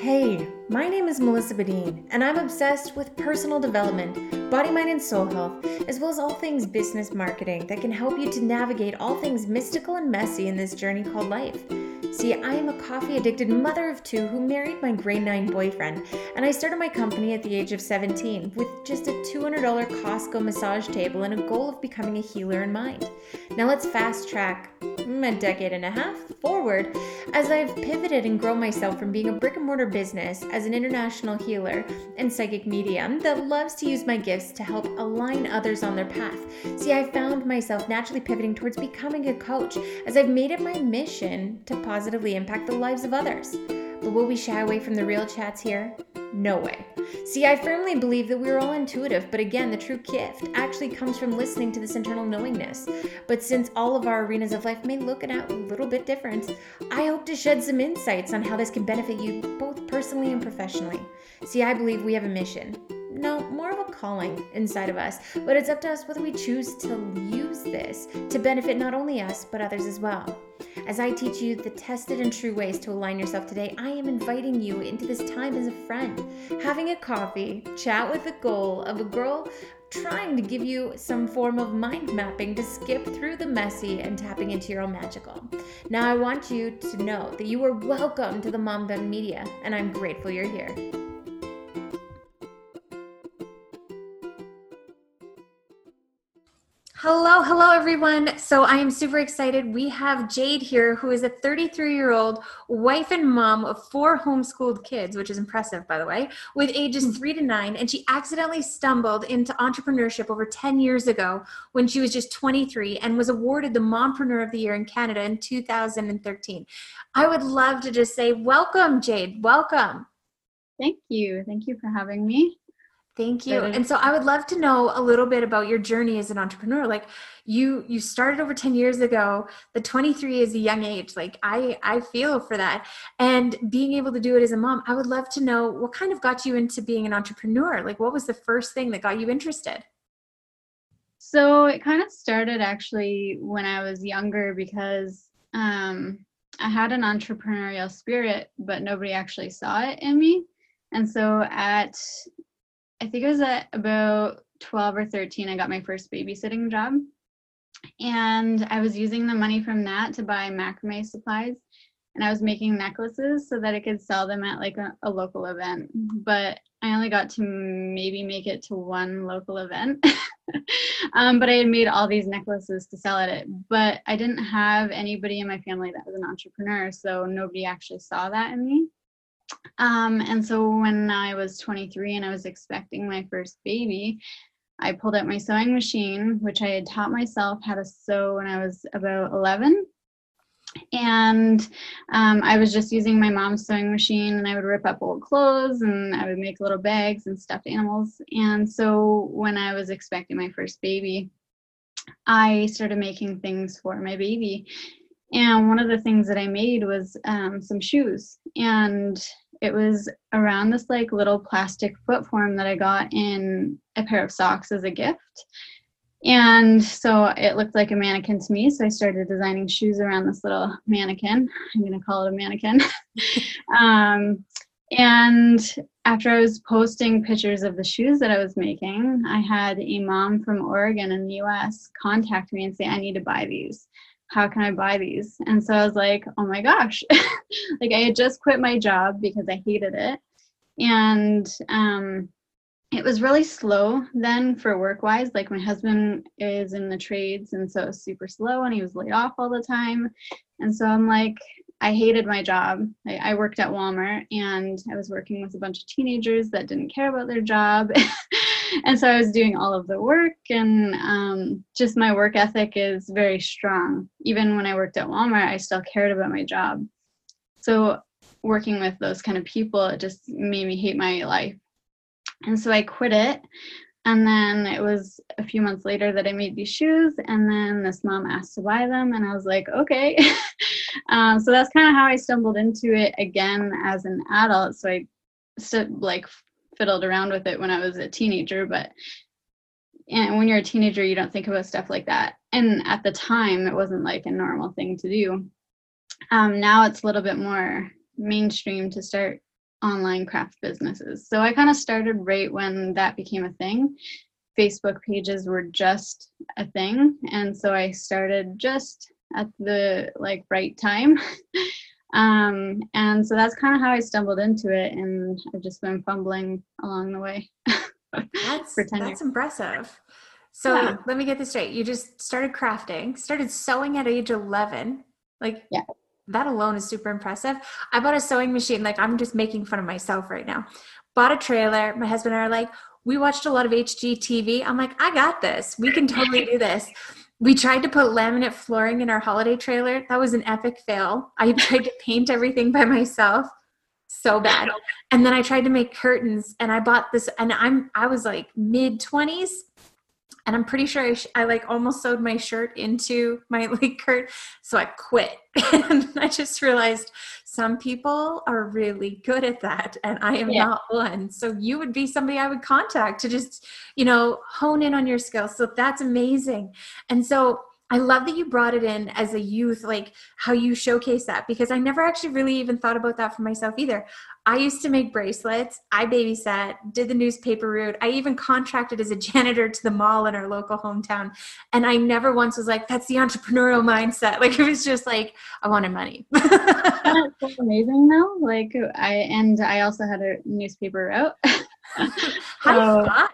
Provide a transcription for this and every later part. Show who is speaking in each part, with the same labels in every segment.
Speaker 1: Hey, my name is Melissa Badine, and I'm obsessed with personal development, body, mind, and soul health, as well as all things business marketing that can help you to navigate all things mystical and messy in this journey called life. See, I am a coffee addicted mother of two who married my grade 9 boyfriend, and I started my company at the age of 17 with just a $200 Costco massage table and a goal of becoming a healer in mind. Now let's fast track a decade and a half forward as I've pivoted and grown myself from being a brick and mortar business as an international healer and psychic medium that loves to use my gifts to help align others on their path. See, I found myself naturally pivoting towards becoming a coach as I've made it my mission to positively impact the lives of others. But will we shy away from the real chats here? No way. See, I firmly believe that we're all intuitive, but again, the true gift actually comes from listening to this internal knowingness. But since all of our arenas of life may look a little bit different, I hope to shed some insights on how this can benefit you both personally and professionally. See, I believe we have a mission. No, more of a calling inside of us, but it's up to us whether we choose to use this to benefit not only us, but others as well. As I teach you the tested and true ways to align yourself today, I am inviting you into this time as a friend, having a coffee, chat with the goal of a girl trying to give you some form of mind mapping to skip through the messy and tapping into your own magical. Now, I want you to know that you are welcome to the Mom Bun Media, and I'm grateful you're here. Hello, hello everyone. So I am super excited. We have Jade here, who is a 33 year old wife and mom of four homeschooled kids, which is impressive, by the way, with ages hmm. three to nine. And she accidentally stumbled into entrepreneurship over 10 years ago when she was just 23 and was awarded the Mompreneur of the Year in Canada in 2013. I would love to just say, Welcome, Jade. Welcome.
Speaker 2: Thank you. Thank you for having me.
Speaker 1: Thank you. And so I would love to know a little bit about your journey as an entrepreneur. Like you you started over 10 years ago. The 23 is a young age. Like I I feel for that. And being able to do it as a mom, I would love to know what kind of got you into being an entrepreneur? Like what was the first thing that got you interested?
Speaker 2: So it kind of started actually when I was younger because um I had an entrepreneurial spirit, but nobody actually saw it in me. And so at I think it was at about 12 or 13, I got my first babysitting job. And I was using the money from that to buy macrame supplies. And I was making necklaces so that I could sell them at like a, a local event. But I only got to maybe make it to one local event. um, but I had made all these necklaces to sell at it. But I didn't have anybody in my family that was an entrepreneur. So nobody actually saw that in me. Um, and so when I was 23 and I was expecting my first baby, I pulled out my sewing machine, which I had taught myself how to sew when I was about 11. And um, I was just using my mom's sewing machine, and I would rip up old clothes and I would make little bags and stuffed animals. And so when I was expecting my first baby, I started making things for my baby. And one of the things that I made was um, some shoes. And it was around this like little plastic foot form that I got in a pair of socks as a gift. And so it looked like a mannequin to me. So I started designing shoes around this little mannequin. I'm going to call it a mannequin. um, and after I was posting pictures of the shoes that I was making, I had a mom from Oregon in the US contact me and say, I need to buy these how can I buy these? And so I was like, oh my gosh. like I had just quit my job because I hated it. And um, it was really slow then for work wise. Like my husband is in the trades, and so it was super slow, and he was laid off all the time. And so I'm like, I hated my job. I, I worked at Walmart, and I was working with a bunch of teenagers that didn't care about their job. and so I was doing all of the work, and um, just my work ethic is very strong. Even when I worked at Walmart, I still cared about my job. So working with those kind of people, it just made me hate my life. And so I quit it. And then it was a few months later that I made these shoes, and then this mom asked to buy them, and I was like, okay. um, so that's kind of how I stumbled into it again as an adult. So I st- like fiddled around with it when I was a teenager, but and when you're a teenager, you don't think about stuff like that. And at the time, it wasn't like a normal thing to do. Um, now it's a little bit more mainstream to start online craft businesses. So I kind of started right when that became a thing. Facebook pages were just a thing. And so I started just at the like right time. um, and so that's kind of how I stumbled into it. And I've just been fumbling along the way.
Speaker 1: that's that's impressive. So yeah. let me get this straight. You just started crafting, started sewing at age 11. Like,
Speaker 2: yeah.
Speaker 1: that alone is super impressive. I bought a sewing machine. Like, I'm just making fun of myself right now. Bought a trailer. My husband and I are like, we watched a lot of HGTV. I'm like, I got this. We can totally do this. We tried to put laminate flooring in our holiday trailer. That was an epic fail. I tried to paint everything by myself. So bad. And then I tried to make curtains and I bought this and I'm I was like mid 20s and I'm pretty sure I, sh- I like almost sewed my shirt into my like shirt, so I quit. and I just realized some people are really good at that, and I am yeah. not one. So you would be somebody I would contact to just, you know, hone in on your skills. So that's amazing. And so I love that you brought it in as a youth, like how you showcase that, because I never actually really even thought about that for myself either. I used to make bracelets. I babysat, did the newspaper route. I even contracted as a janitor to the mall in our local hometown. And I never once was like, that's the entrepreneurial mindset. Like it was just like, I wanted money.
Speaker 2: that's amazing though. Like I, and I also had a newspaper route.
Speaker 1: High so, five.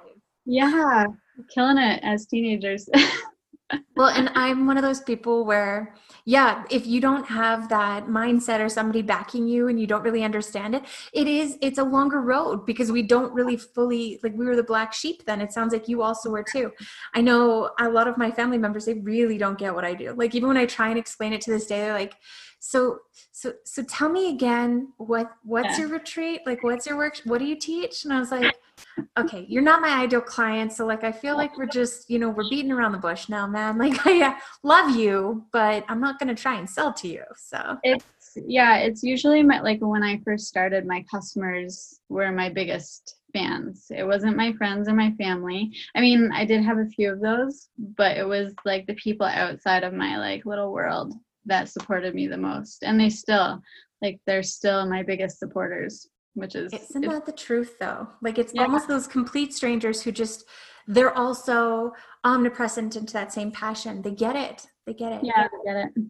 Speaker 2: Yeah. Killing it as teenagers
Speaker 1: well, and I'm one of those people where, yeah, if you don't have that mindset or somebody backing you and you don't really understand it, it is, it's a longer road because we don't really fully, like, we were the black sheep then. It sounds like you also were too. I know a lot of my family members, they really don't get what I do. Like, even when I try and explain it to this day, they're like, so so so tell me again what what's yeah. your retreat? Like what's your work what do you teach? And i was like okay you're not my ideal client so like i feel like we're just you know we're beating around the bush now man. Like i uh, love you but i'm not going to try and sell to you so.
Speaker 2: It's yeah it's usually my like when i first started my customers were my biggest fans. It wasn't my friends or my family. I mean i did have a few of those but it was like the people outside of my like little world that supported me the most. And they still like they're still my biggest supporters which is
Speaker 1: isn't that the truth though? Like it's yeah. almost those complete strangers who just they're also omnipresent into that same passion. They get it. They get it.
Speaker 2: Yeah they get it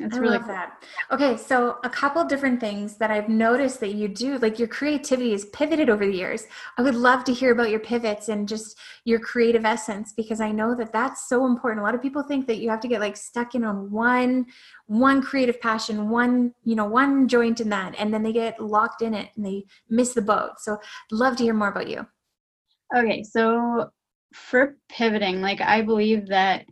Speaker 1: it's I really love that. Okay, so a couple different things that I've noticed that you do, like your creativity is pivoted over the years. I would love to hear about your pivots and just your creative essence because I know that that's so important. A lot of people think that you have to get like stuck in on one one creative passion, one, you know, one joint in that and then they get locked in it and they miss the boat. So, love to hear more about you.
Speaker 2: Okay, so for pivoting, like I believe that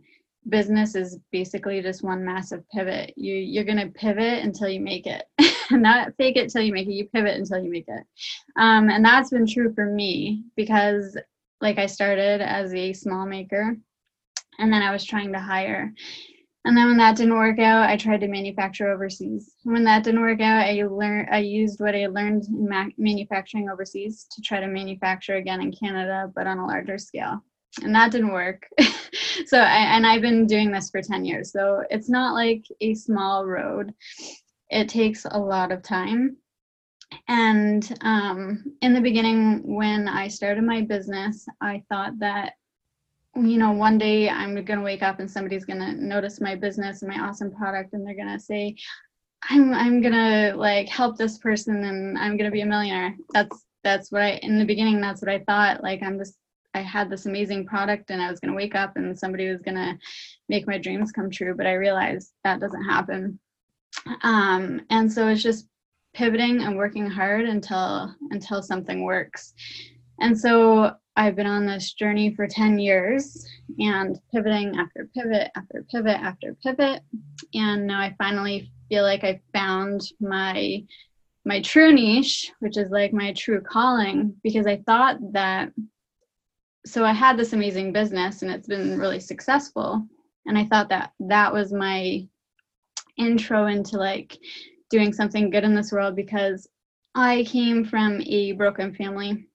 Speaker 2: business is basically just one massive pivot. You you're gonna pivot until you make it, not fake it till you make it. You pivot until you make it, um, and that's been true for me because like I started as a small maker, and then I was trying to hire. And then when that didn't work out, I tried to manufacture overseas. When that didn't work out, I learned I used what I learned in ma- manufacturing overseas to try to manufacture again in Canada, but on a larger scale and that didn't work. so, I, and I've been doing this for 10 years. So it's not like a small road. It takes a lot of time. And um, in the beginning, when I started my business, I thought that, you know, one day I'm going to wake up and somebody's going to notice my business and my awesome product, and they're going to say, I'm I'm gonna like help this person and I'm gonna be a millionaire. That's that's what I in the beginning that's what I thought. Like I'm just I had this amazing product and I was going to wake up and somebody was going to make my dreams come true. But I realized that doesn't happen. Um, and so it's just pivoting and working hard until until something works. And so I've been on this journey for 10 years and pivoting after pivot after pivot after pivot. And now I finally feel like I found my my true niche, which is like my true calling, because I thought that so I had this amazing business and it's been really successful. And I thought that that was my intro into like doing something good in this world because I came from a broken family.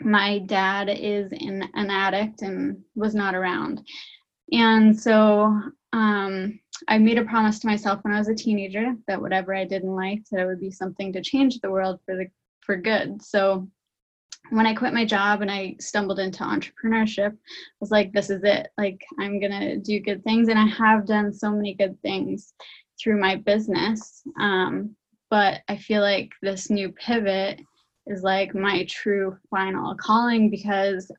Speaker 2: My dad is in, an addict and was not around. And so um, I made a promise to myself when I was a teenager that whatever I did in life, that it would be something to change the world for the for good. So when I quit my job and I stumbled into entrepreneurship, I was like, this is it. Like, I'm going to do good things. And I have done so many good things through my business. Um, but I feel like this new pivot is like my true final calling because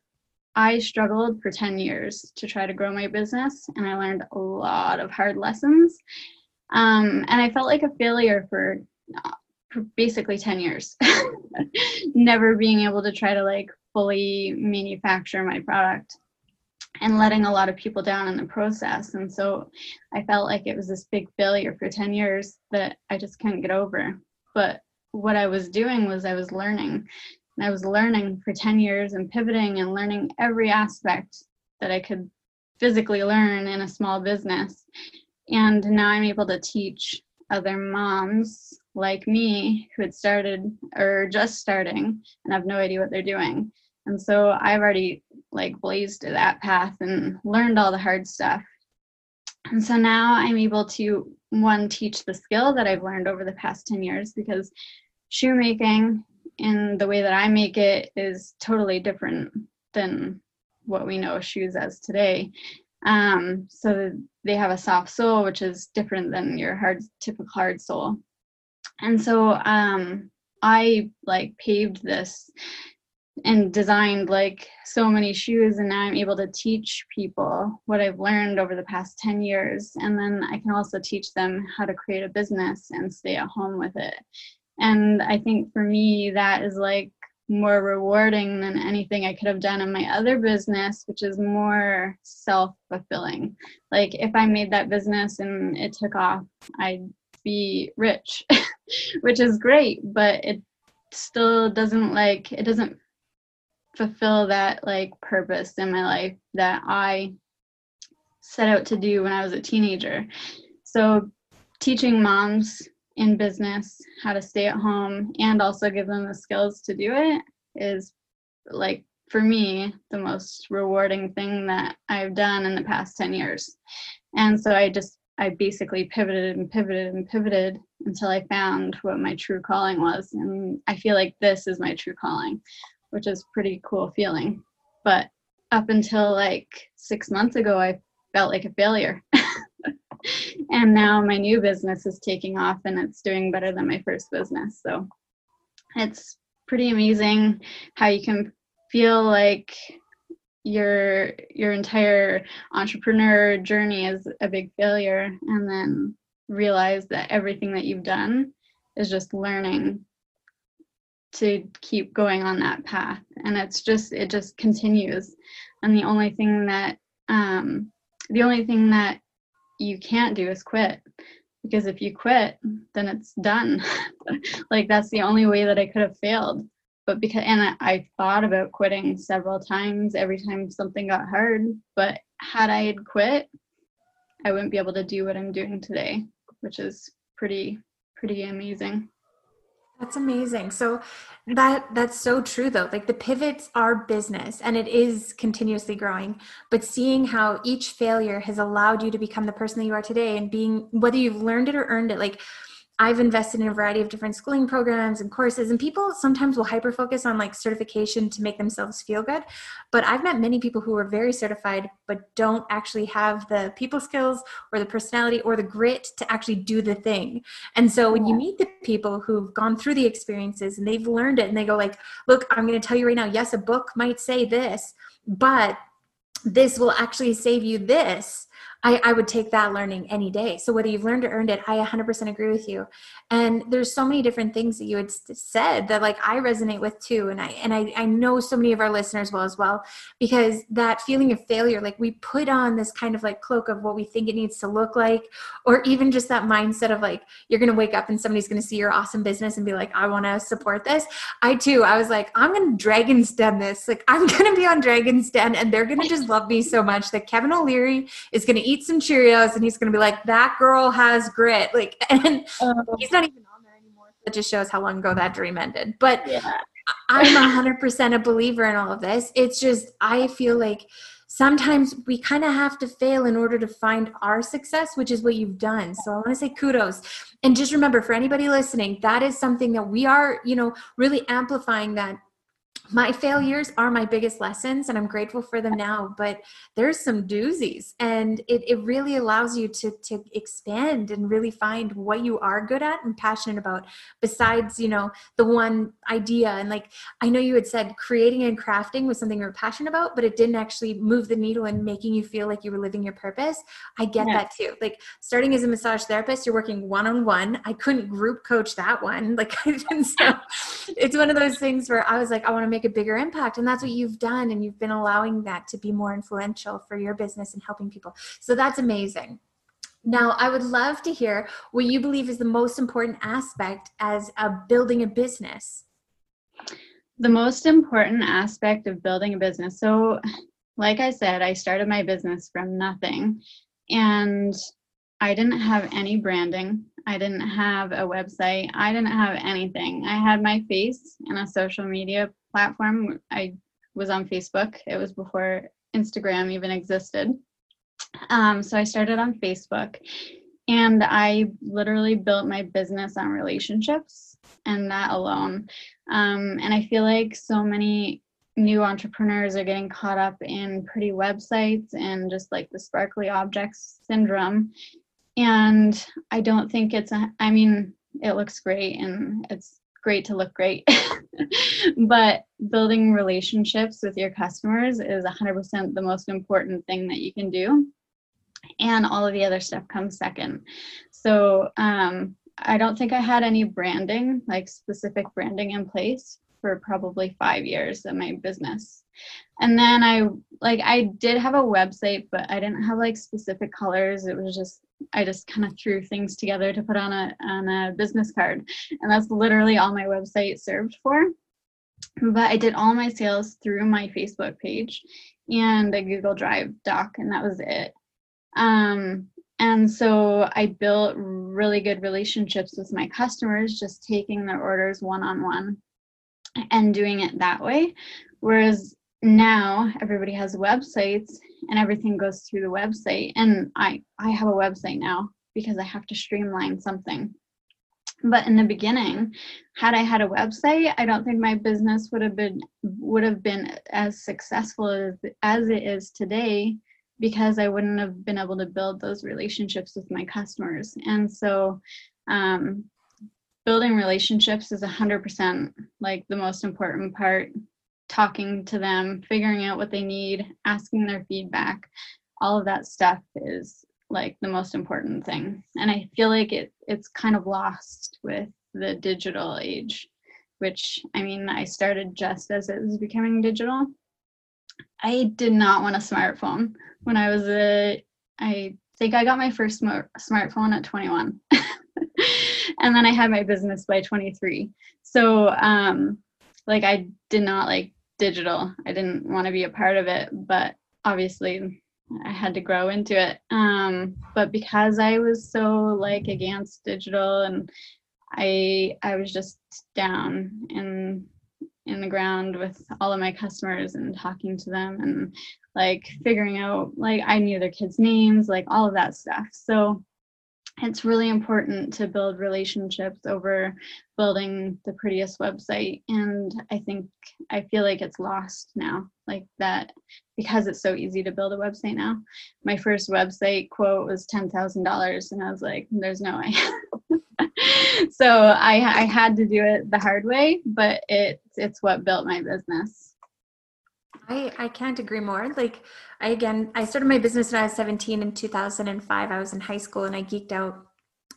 Speaker 2: I struggled for 10 years to try to grow my business and I learned a lot of hard lessons. Um, and I felt like a failure for, uh, for basically 10 years, never being able to try to like fully manufacture my product and letting a lot of people down in the process. And so I felt like it was this big failure for 10 years that I just couldn't get over. But what I was doing was I was learning. And I was learning for 10 years and pivoting and learning every aspect that I could physically learn in a small business. And now I'm able to teach other moms like me who had started or just starting and have no idea what they're doing. And so I've already like blazed that path and learned all the hard stuff. And so now I'm able to one teach the skill that I've learned over the past 10 years because shoemaking in the way that I make it is totally different than what we know shoes as today. Um, so they have a soft sole, which is different than your hard, typical hard sole. And so um, I like paved this and designed like so many shoes and now i'm able to teach people what i've learned over the past 10 years. And then i can also teach them how to create a business and stay at home with it. And i think for me that is like more rewarding than anything i could have done in my other business which is more self-fulfilling. Like if i made that business and it took off i'd be rich which is great but it still doesn't like it doesn't fulfill that like purpose in my life that I set out to do when I was a teenager. So teaching moms in business how to stay at home and also give them the skills to do it is like for me the most rewarding thing that I've done in the past 10 years. And so I just I basically pivoted and pivoted and pivoted until I found what my true calling was. And I feel like this is my true calling which is pretty cool feeling. But up until like six months ago, I felt like a failure. and now my new business is taking off and it's doing better than my first business. So it's pretty amazing how you can feel like your your entire entrepreneur journey is a big failure and then realize that everything that you've done is just learning to keep going on that path. And it's just it just continues. And the only thing that um the only thing that you can't do is quit. Because if you quit then it's done. Like that's the only way that i could have failed but because and I, I thought about quitting several times every time something got hard but had i had quit i wouldn't be able to do what i'm doing today which is pretty pretty amazing
Speaker 1: that's amazing. So that that's so true though. Like the pivots are business and it is continuously growing, but seeing how each failure has allowed you to become the person that you are today and being whether you've learned it or earned it like I've invested in a variety of different schooling programs and courses, and people sometimes will hyper focus on like certification to make themselves feel good. But I've met many people who are very certified but don't actually have the people skills or the personality or the grit to actually do the thing. And so when you meet the people who've gone through the experiences and they've learned it and they go like, "Look, I'm going to tell you right now, yes, a book might say this, but this will actually save you this." I, I would take that learning any day. So whether you've learned or earned it, I 100% agree with you. And there's so many different things that you had said that like I resonate with too. And I and I, I know so many of our listeners will as well, because that feeling of failure, like we put on this kind of like cloak of what we think it needs to look like, or even just that mindset of like you're gonna wake up and somebody's gonna see your awesome business and be like, I want to support this. I too, I was like, I'm gonna dragon's den this. Like I'm gonna be on Dragon's Den, and they're gonna just love me so much that Kevin O'Leary is gonna eat eat some Cheerios and he's going to be like, that girl has grit. Like, and uh, he's not even on there anymore. So it just shows how long ago that dream ended. But yeah. I'm 100% a believer in all of this. It's just, I feel like sometimes we kind of have to fail in order to find our success, which is what you've done. So I want to say kudos. And just remember for anybody listening, that is something that we are, you know, really amplifying that my failures are my biggest lessons and i'm grateful for them now but there's some doozies and it, it really allows you to to expand and really find what you are good at and passionate about besides you know the one idea. And like i know you had said creating and crafting was something you were passionate about but it didn't actually move the needle in making you feel like you were living your purpose. I get yeah. that too. Like starting as a massage therapist you're working one-on-one. I couldn't group coach that one. Like so it's one of those things where i was like i want to make a bigger impact. And that's what you've done and you've been allowing that to be more influential for your business and helping people. So that's amazing. Now i would love to hear what you believe is the most important aspect as a building a business.
Speaker 2: The most important aspect of building a business. So like i said i started my business from nothing and i didn't have any branding. I didn't have a website. I didn't have anything. I had my face and a social media platform. I was on Facebook. It was before Instagram even existed. Um, so I started on Facebook and I literally built my business on relationships and that alone. Um, and I feel like so many new entrepreneurs are getting caught up in pretty websites and just like the sparkly objects syndrome and I don't think it's a, I mean, it looks great and it's great to look great. but building relationships with your customers is 100% the most important thing that you can do. And all of the other stuff comes second. So um, I don't think I had any branding, like specific branding in place for probably five years of my business and then i like i did have a website but i didn't have like specific colors it was just i just kind of threw things together to put on a on a business card. And that's literally all my website served for. But i did all my sales through my facebook page and a google drive doc and that was it. Um and so i built really good relationships with my customers just taking their orders one on one and doing it that way. Whereas now everybody has websites and everything goes through the website. And i i have a website now because i have to streamline something. But in the beginning had i had a website i don't think my business would have been would have been as successful as as it is today because i wouldn't have been able to build those relationships with my customers. And so um, building relationships is 100% like the most important part talking to them, figuring out what they need, asking their feedback, all of that stuff is like the most important thing. And I feel like it it's kind of lost with the digital age, which I mean, I started just as it was becoming digital. I did not want a smartphone when I was a I think I got my first smart, smartphone at 21. and then I had my business by 23. So um like I did not like digital. I didn't want to be a part of it, but obviously I had to grow into it. Um, but because I was so like against digital and I I was just down in in the ground with all of my customers and talking to them and like figuring out like I knew their kids' names, like all of that stuff. So it's really important to build relationships over building the prettiest website and i think i feel like it's lost now like that because it's so easy to build a website now. My first website quote was $10000 and i was like there's no way. So I, I had to do it the hard way but it, it's what built my business
Speaker 1: I, I can't agree more. Like I again I started my business when I was 17 in 2005. I was in high school and I geeked out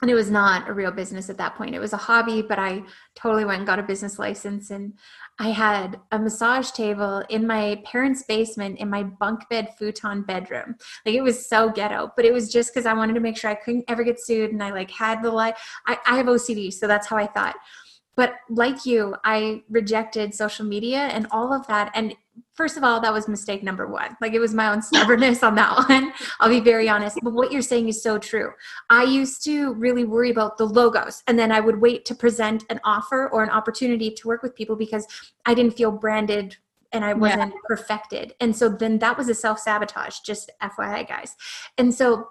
Speaker 1: and it was not a real business at that point. It was a hobby, but I totally went and got a business license and I had a massage table in my parents' basement in my bunk bed futon bedroom. Like it was so ghetto, but it was just because I wanted to make sure I couldn't ever get sued and I like had the light. I, I have OCD, so that's how I thought. But like you, I rejected social media and all of that. And first of all, that was mistake number one. Like it was my own stubbornness on that one. I'll be very honest. But what you're saying is so true. I used to really worry about the logos and then I would wait to present an offer or an opportunity to work with people because I didn't feel branded and I wasn't yeah. perfected. And so then that was a self sabotage, just FYI, guys. And so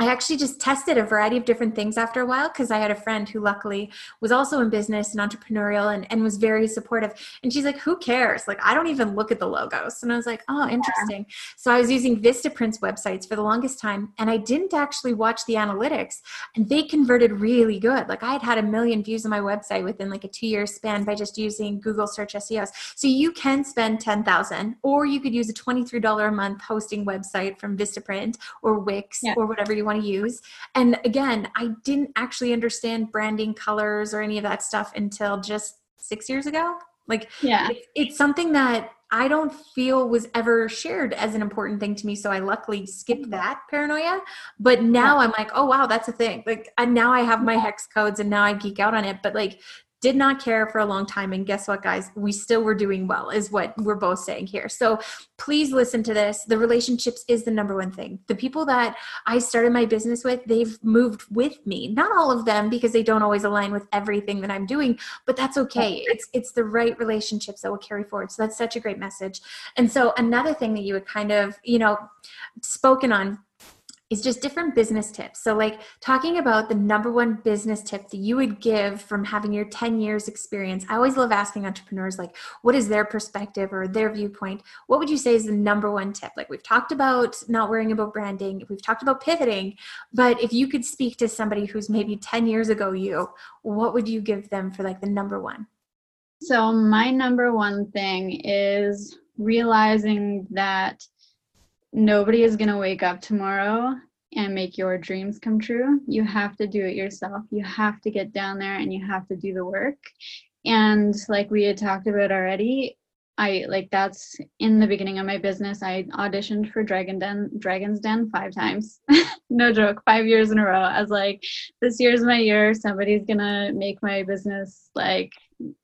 Speaker 1: I actually just tested a variety of different things after a while because I had a friend who luckily was also in business and entrepreneurial and, and was very supportive. And she's like, Who cares? Like, I don't even look at the logos. And I was like, Oh, interesting. Yeah. So I was using Vistaprint's websites for the longest time and I didn't actually watch the analytics and they converted really good. Like, I had had a million views on my website within like a two year span by just using Google search SEOs. So you can spend 10,000 or you could use a $23 a month hosting website from Vistaprint or Wix yeah. or whatever you want to use. And again, I didn't actually understand branding colors or any of that stuff until just six years ago. Like, yeah, it's, it's something that I don't feel was ever shared as an important thing to me. So I luckily skipped mm-hmm. that paranoia. But now I'm like, oh wow, that's a thing. Like and now I have my hex codes and now I geek out on it. But like did not care for a long time and guess what guys? We still were doing well is what we're both saying here. So please listen to this. The relationships is the number one thing. The people that i started my business with they've moved with me. Not all of them because they don't always align with everything that i'm doing but that's okay. it's it's the right relationships that will carry forward. So that's such a great message. And so another thing that you would kind of you know spoken on is just different business tips. So, like talking about the number one business tip that you would give from having your 10 years experience. I always love asking entrepreneurs, like, what is their perspective or their viewpoint? What would you say is the number one tip? Like, we've talked about not worrying about branding, we've talked about pivoting, but if you could speak to somebody who's maybe 10 years ago you, what would you give them for like the number one?
Speaker 2: So, my number one thing is realizing that nobody is going to wake up tomorrow and make your dreams come true. You have to do it yourself. You have to get down there and you have to do the work. And like we had talked about already, I like that's in the beginning of my business. I auditioned for Dragon Den, Dragon's Den five times. no joke, five years in a row. I was like, this year's my year. Somebody's gonna make my business like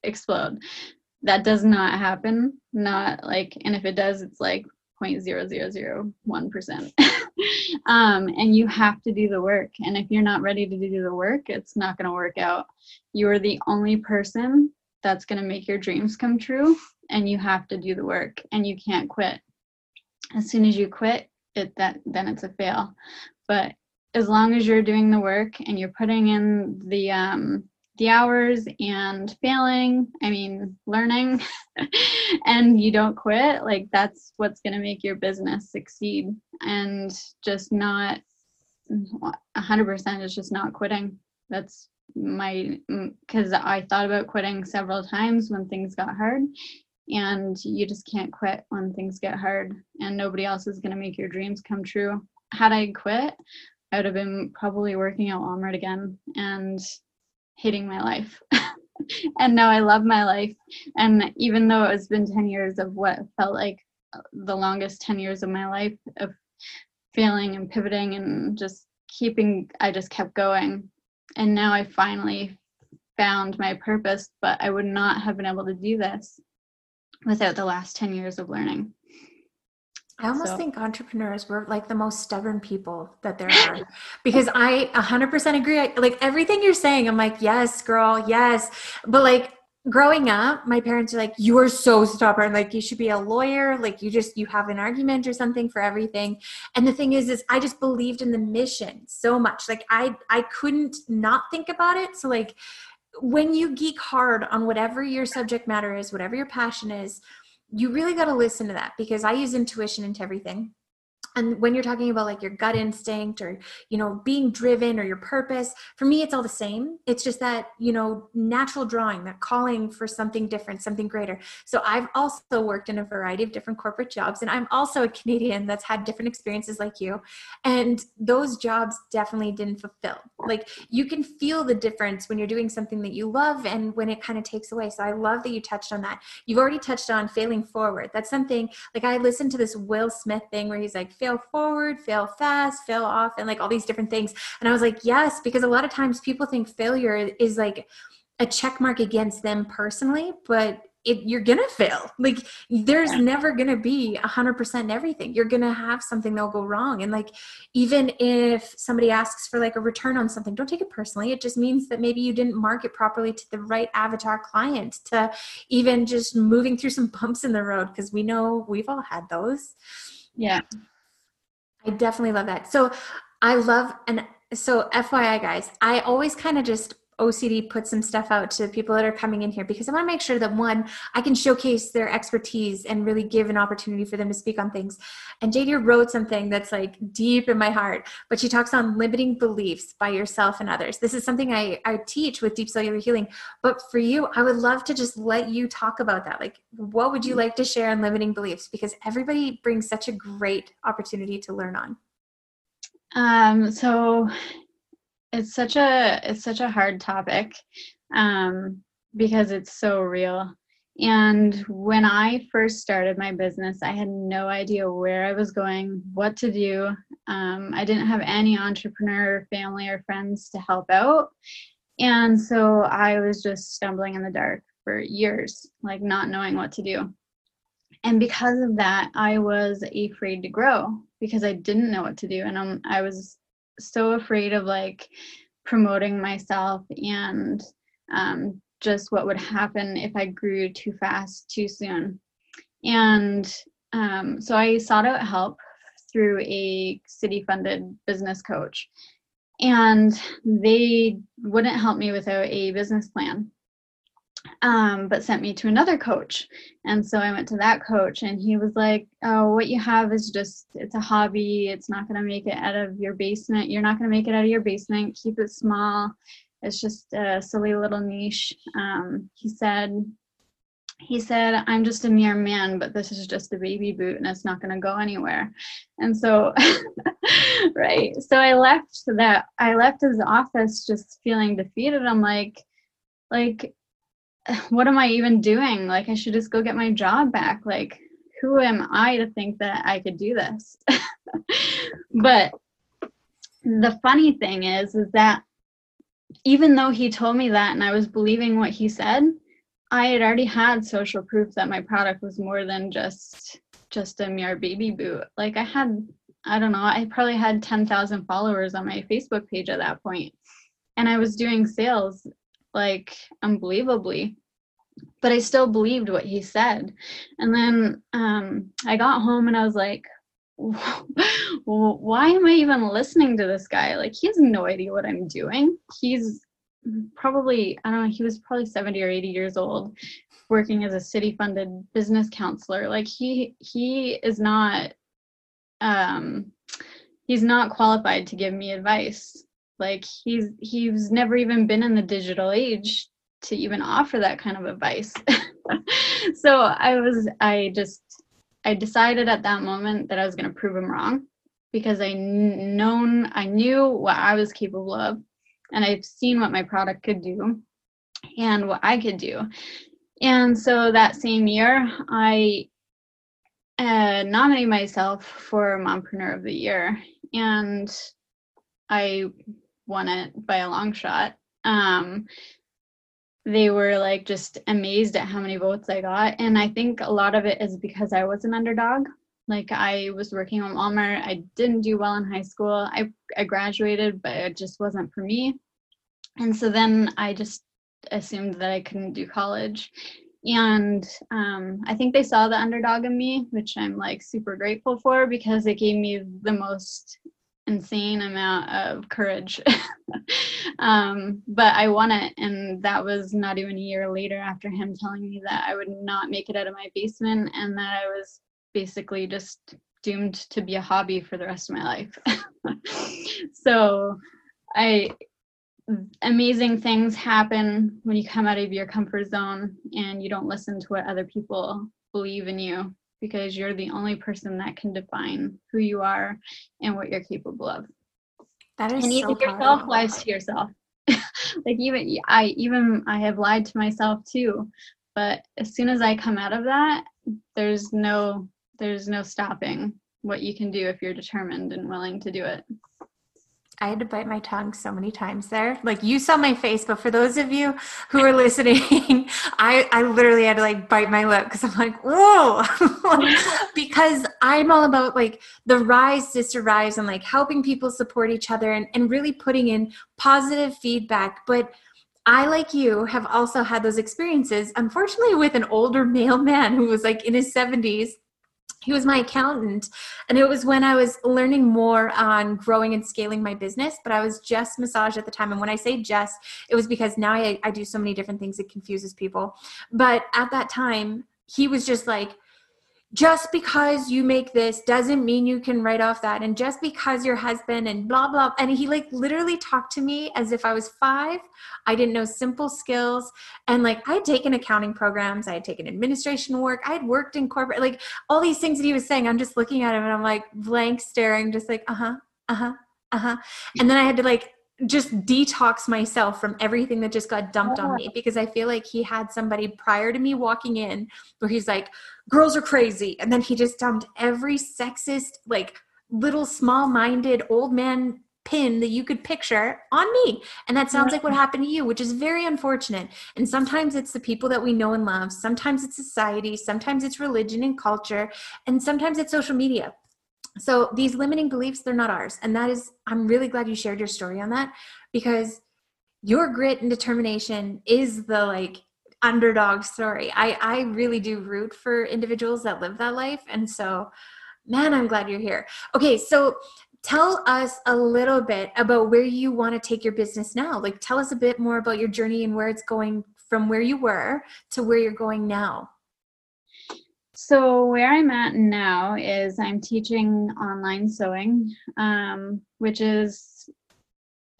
Speaker 2: explode. That does not happen. Not like, and if it does, it's like 0.0001%. um, and you have to do the work. And if you're not ready to do the work, it's not going to work out. You are the only person that's going to make your dreams come true. And you have to do the work and you can't quit. As soon as you quit, it that then it's a fail. But as long as you're doing the work and you're putting in the um, the hours and failing, I mean, learning, and you don't quit, like that's what's going to make your business succeed. And just not 100% is just not quitting. That's my, because I thought about quitting several times when things got hard. And you just can't quit when things get hard, and nobody else is going to make your dreams come true. Had I quit, I would have been probably working at Walmart again. And hating my life. and now I love my life. And even though it's been 10 years of what felt like the longest 10 years of my life of failing and pivoting and just keeping, I just kept going. And now I finally found my purpose, but I would not have been able to do this without the last 10 years of learning.
Speaker 1: I almost so. think entrepreneurs were like the most stubborn people that there are because I 100% agree. Like everything you're saying, I'm like, yes, girl, yes. But like growing up, my parents are like, you are so stubborn. Like you should be a lawyer. Like you just, you have an argument or something for everything. And the thing is, is I just believed in the mission so much. Like I, I couldn't not think about it. So like when you geek hard on whatever your subject matter is, whatever your passion is, you really got to listen to that because I use intuition into everything and when you're talking about like your gut instinct or you know being driven or your purpose for me it's all the same. It's just that you know natural drawing that calling for something different something greater. So i've also worked in a variety of different corporate jobs and i'm also a canadian that's had different experiences like you. And those jobs definitely didn't fulfill. Like you can feel the difference when you're doing something that you love and when it kind of takes away. So i love that you touched on that. You've already touched on failing forward. That's something like i listened to this will smith thing where he's like fail forward, fail fast, fail off, and like all these different things. And I was like, yes, because a lot of times people think failure is like a check mark against them personally, but it, you're gonna fail. Like there's yeah. never gonna be a hundred percent everything. You're gonna have something that'll go wrong. And like even if somebody asks for like a return on something, don't take it personally. It just means that maybe you didn't market properly to the right avatar client, to even just moving through some bumps in the road, because we know we've all had those.
Speaker 2: Yeah.
Speaker 1: I definitely love that. So I love and so FYI guys, I always kind of just OCD put some stuff out to people that are coming in here because I want to make sure that one, I can showcase their expertise and really give an opportunity for them to speak on things. And JD wrote something that's like deep in my heart, but she talks on limiting beliefs by yourself and others. This is something I, I teach with deep cellular healing. But for you, I would love to just let you talk about that. Like, what would you like to share on limiting beliefs? Because everybody brings such a great opportunity to learn on.
Speaker 2: Um, so it's such a it's such a hard topic um, because it's so real. And when i first started my business i had no idea where i was going what to do. Um, i didn't have any entrepreneur family or friends to help out. And so i was just stumbling in the dark for years like not knowing what to do. And because of that i was afraid to grow because i didn't know what to do. And i was so afraid of like promoting myself and um, just what would happen if I grew too fast too soon. And um, so I sought out help through a city funded business coach. And they wouldn't help me without a business plan um, but sent me to another coach. And so I went to that coach, and he was like, Oh, what you have is just, it's a hobby. It's not going to make it out of your basement. You're not going to make it out of your basement. Keep it small. It's just a silly little niche. Um, he said, he said, I'm just a mere man, but this is just a baby boot and it's not going to go anywhere. And so, right. So I left that, I left his office just feeling defeated. I'm like, like what am I even doing? Like, I should just go get my job back. Like, who am I to think that I could do this? but the funny thing is, is that even though he told me that and I was believing what he said, I had already had social proof that my product was more than just just a mere baby boot. Like I had, I don't know, I probably had 10,000 followers on my Facebook page at that point. And I was doing sales like unbelievably. But i still believed what he said. And then um, i got home and i was like why am i even listening to this guy? Like he has no idea what i'm doing. He's probably i don't know he was probably 70 or 80 years old working as a city funded business counselor. Like he he is not um he's not qualified to give me advice like he's he's never even been in the digital age to even offer that kind of advice. So i was i just i decided at that moment that i was going to prove him wrong because i known i knew what i was capable of and i've seen what my product could do and what i could do. And so that same year i uh, nominated myself for mompreneur of the year and i won it by a long shot. Um, they were like just amazed at how many votes I got. And I think a lot of it is because I was an underdog. Like I was working on Walmart. I didn't do well in high school. I, I graduated, but it just wasn't for me. And so then I just assumed that I couldn't do college. And um, I think they saw the underdog in me, which I'm like super grateful for because it gave me the most insane amount of courage. um, but I won it, and that was not even a year later after him telling me that I would not make it out of my basement and that I was basically just doomed to be a hobby for the rest of my life. so I amazing things happen when you come out of your comfort zone and you don't listen to what other people believe in you because you're the only person that can define who you are and what you're capable of.
Speaker 1: That is
Speaker 2: and
Speaker 1: even
Speaker 2: so yourself lies to yourself. like even I even I have lied to myself too. But as soon as I come out of that, there's no there's no stopping what you can do if you're determined and willing to do it.
Speaker 1: I had to bite my tongue so many times there. Like you saw my face, but for those of you who are listening, I, I literally had to like bite my lip because I'm like, whoa, because I'm all about like the rise, sister rise, and like helping people support each other and, and really putting in positive feedback. But I, like you, have also had those experiences, unfortunately, with an older male man who was like in his 70s he was my accountant and it was when i was learning more on growing and scaling my business but i was just massage at the time and when i say just it was because now I, I do so many different things it confuses people. But at that time he was just like just because you make this doesn't mean you can write off that. And just because your husband and blah blah and he like literally talked to me as if i was five. I didn't know simple skills. And like i had taken accounting programs. I had taken administration work. I had worked in corporate like all these things that he was saying. I'm just looking at him and i'm like blank staring just like uh-huh uh-huh uh-huh. And then i had to like just detox myself from everything that just got dumped on me because I feel like he had somebody prior to me walking in where he's like, girls are crazy. And then he just dumped every sexist, like little small minded old man pin that you could picture on me. And that sounds like what happened to you, which is very unfortunate. And sometimes it's the people that we know and love, sometimes it's society, sometimes it's religion and culture, and sometimes it's social media so these limiting beliefs they're not ours. And that is i'm really glad you shared your story on that because your grit and determination is the like underdog story. I i really do root for individuals that live that life. And so man i'm glad you're here. Okay so tell us a little bit about where you want to take your business now. Like tell us a bit more about your journey and where it's going from where you were to where you're going now
Speaker 2: so where I'm at now is I'm teaching online sewing, um, which is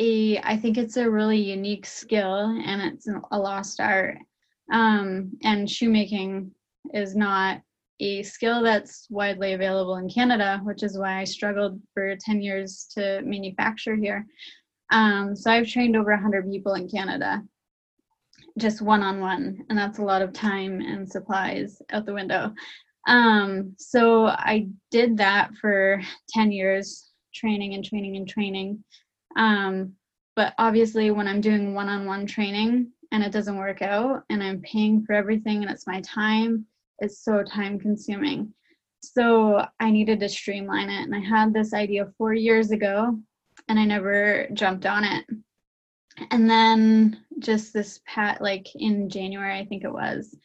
Speaker 2: a I think it's a really unique skill and it's a lost art. Um, and shoemaking is not a skill that's widely available in Canada, which is why I struggled for 10 years to manufacture here. Um, so I've trained over 100 people in Canada, just one on one, and that's a lot of time and supplies out the window. Um, so I did that for 10 years, training and training and training. Um, but obviously, when I'm doing one on one training and it doesn't work out and I'm paying for everything and it's my time, it's so time consuming. So I needed to streamline it. And I had this idea four years ago and I never jumped on it. And then just this pat, like in January, I think it was,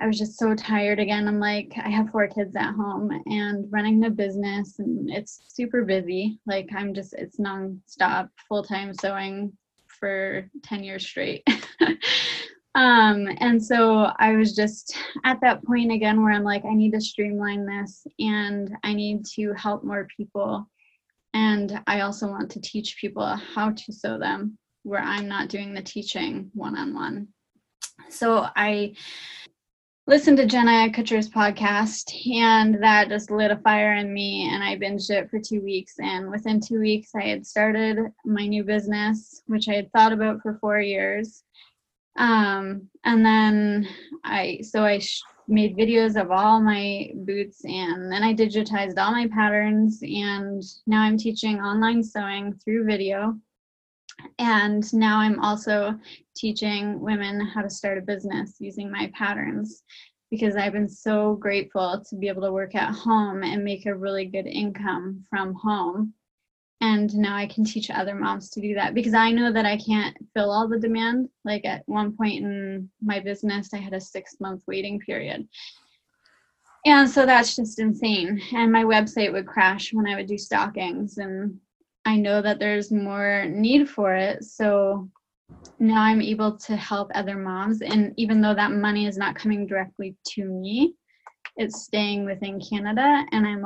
Speaker 2: I was just so tired again. I'm like, I have four kids at home and running the business, and it's super busy. Like, I'm just, it's nonstop, full time sewing for 10 years straight. um, and so I was just at that point again where I'm like, I need to streamline this and I need to help more people. And I also want to teach people how to sew them where I'm not doing the teaching one on one. So I, listened to Jenna Kutcher's podcast, and that just lit a fire in me. And I binged it for two weeks. And within two weeks, I had started my new business, which I had thought about for four years. Um, and then I, so I sh- made videos of all my boots, and then I digitized all my patterns. And now I'm teaching online sewing through video and now I'm also teaching women how to start a business using my patterns because I've been so grateful to be able to work at home and make a really good income from home. And now I can teach other moms to do that because I know that I can't fill all the demand. Like at one point in my business, I had a six month waiting period. And so that's just insane. And my website would crash when I would do stockings and I know that there's more need for it. So now I'm able to help other moms. And even though that money is not coming directly to me, it's staying within Canada. And I'm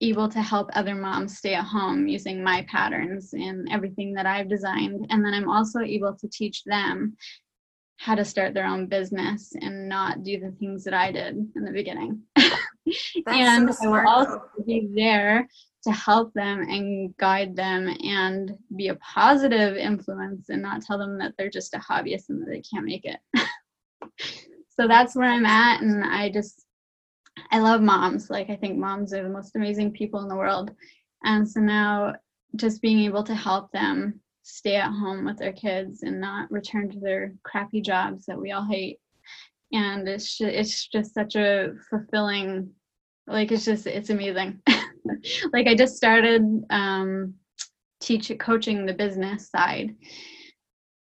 Speaker 2: able to help other moms stay at home using my patterns and everything that I've designed. And then I'm also able to teach them how to start their own business and not do the things that I did in the beginning. and so I will also be there to help them and guide them and be a positive influence and not tell them that they're just a hobbyist and that they can't make it. so that's where I'm at. And I just, I love moms. Like, I think moms are the most amazing people in the world. And so now just being able to help them stay at home with their kids and not return to their crappy jobs that we all hate and it's it's just such a fulfilling like it's just it's amazing. Like i just started um teach coaching the business side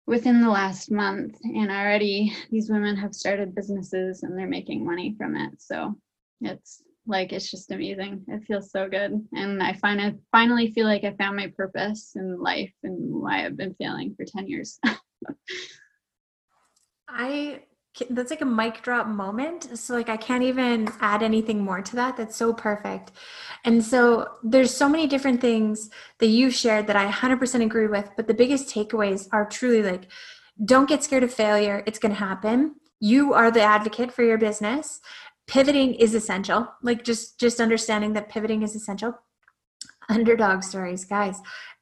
Speaker 2: within the last month and already these women have started businesses and they're making money from it. So it's like it's just amazing. It feels so good. And i find finally feel like i found my purpose in life and why i've been failing for 10 years.
Speaker 1: I that's like a mic drop moment so like i can't even add anything more to that that's so perfect. And so there's so many different things that you shared that i 100% agree with but the biggest takeaways are truly like don't get scared of failure it's going to happen. You are the advocate for your business. Pivoting is essential like just just understanding that pivoting is essential. Underdog stories guys.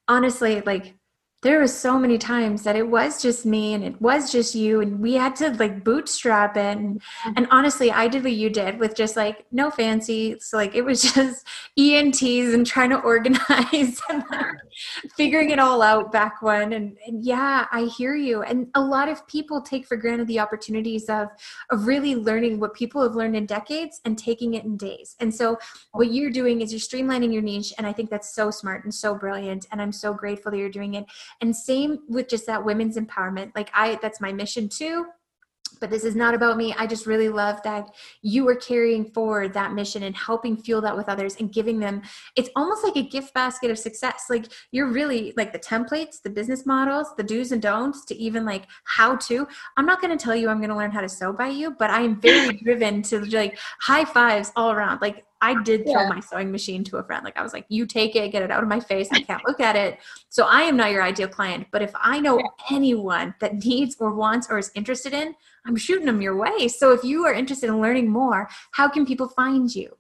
Speaker 1: Honestly like there was so many times that it was just me and it was just you and we had to like bootstrap it. And, mm-hmm. and honestly i did what you did with just like no fancy. So like it was just ents and trying to organize and like figuring it all out back when. And, and yeah i hear you. And a lot of people take for granted the opportunities of of really learning what people have learned in decades and taking it in days. And so what you're doing is you're streamlining your niche and i think that's so smart and so brilliant and i'm so grateful that you're doing it and same with just that women's empowerment. Like i that's my mission too but this is not about me. I just really love that you are carrying forward that mission and helping fuel that with others and giving them. It's almost like a gift basket of success. Like you're really like the templates, the business models, the do's and don'ts to even like how to. I'm not going to tell you I'm going to learn how to sew by you, but I am very driven to like high fives all around. Like I did throw yeah. my sewing machine to a friend. Like I was like, you take it, get it out of my face. I can't look at it. So I am not your ideal client. But if I know anyone that needs or wants or is interested in, I'm shooting them your way. So if you are interested in learning more, how can people find you?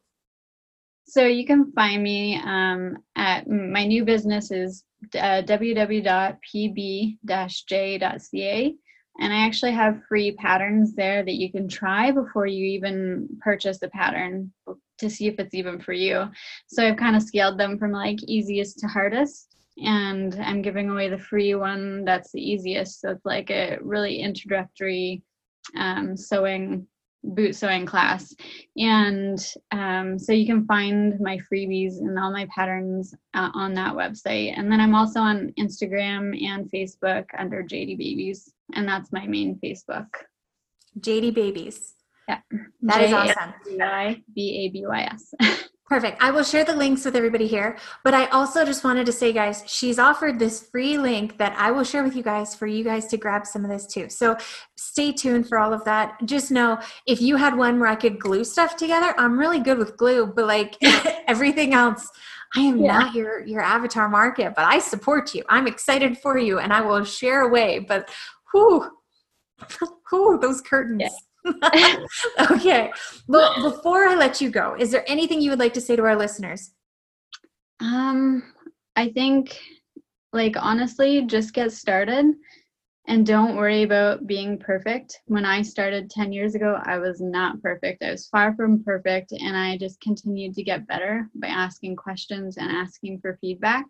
Speaker 2: So you can find me um, at my new business is uh, www.pb-j.ca and I actually have free patterns there that you can try before you even purchase a pattern to see if it's even for you. So I've kind of scaled them from like easiest to hardest. And I'm giving away the free one that's the easiest. So it's like a really introductory um, sewing boot sewing class. And um, so you can find my freebies and all my patterns uh, on that website. And then i'm also on instagram and facebook under jd babies and that's my main facebook.
Speaker 1: Jd babies.
Speaker 2: Yeah.
Speaker 1: That is awesome.
Speaker 2: B-a-b-y-s
Speaker 1: Perfect. I will share the links with everybody here. But I also just wanted to say, guys, she's offered this free link that I will share with you guys for you guys to grab some of this too. So stay tuned for all of that. Just know if you had one where I could glue stuff together, I'm really good with glue, but like everything else, I am yeah. not your your avatar market, but I support you. I'm excited for you and I will share away. But whoo, whoo, those curtains. Yeah. okay. Well, before I let you go, is there anything you would like to say to our listeners?
Speaker 2: Um, I think, like, honestly, just get started and don't worry about being perfect. When I started 10 years ago, I was not perfect. I was far from perfect, and I just continued to get better by asking questions and asking for feedback.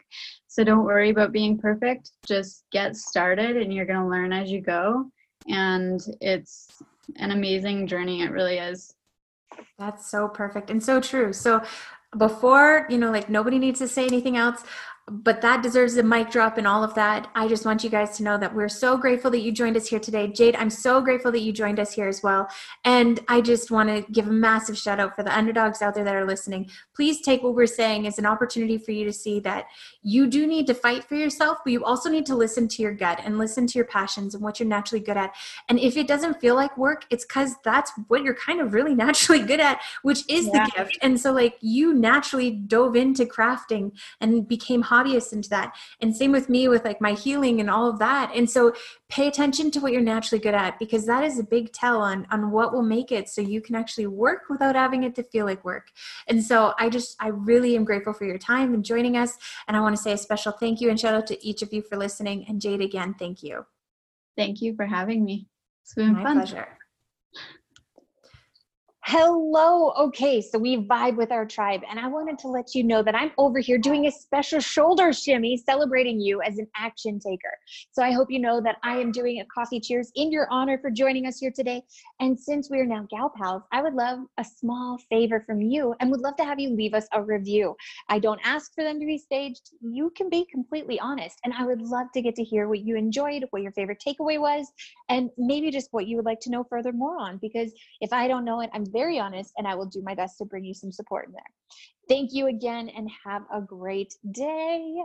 Speaker 2: So don't worry about being perfect. Just get started, and you're going to learn as you go. And it's an amazing journey. It really is.
Speaker 1: That's so perfect and so true. So before, you know, like nobody needs to say anything else but that deserves a mic drop and all of that. I just want you guys to know that we're so grateful that you joined us here today. Jade, I'm so grateful that you joined us here as well. And I just want to give a massive shout out for the underdogs out there that are listening. Please take what we're saying as an opportunity for you to see that you do need to fight for yourself, but you also need to listen to your gut and listen to your passions and what you're naturally good at. And if it doesn't feel like work, it's because that's what you're kind of really naturally good at, which is yeah. the gift. And so, like, you naturally dove into crafting and became hot into that. And same with me with like my healing and all of that. And so pay attention to what you're naturally good at because that is a big tell on on what will make it so you can actually work without having it to feel like work. And so i just i really am grateful for your time and joining us. And i want to say a special thank you and shout out to each of you for listening. And jade again thank you.
Speaker 2: Thank you for having me. It's been
Speaker 1: my
Speaker 2: fun.
Speaker 1: pleasure Hello. Okay, so we vibe with our tribe, and I wanted to let you know that I'm over here doing a special shoulder shimmy celebrating you as an action taker. So I hope you know that I am doing a coffee cheers in your honor for joining us here today. And since we are now gal pals, I would love a small favor from you and would love to have you leave us a review. I don't ask for them to be staged. You can be completely honest, and I would love to get to hear what you enjoyed, what your favorite takeaway was, and maybe just what you would like to know further more on. Because if I don't know it, I'm very honest and I will do my best to bring you some support in there. Thank you again and have a great day.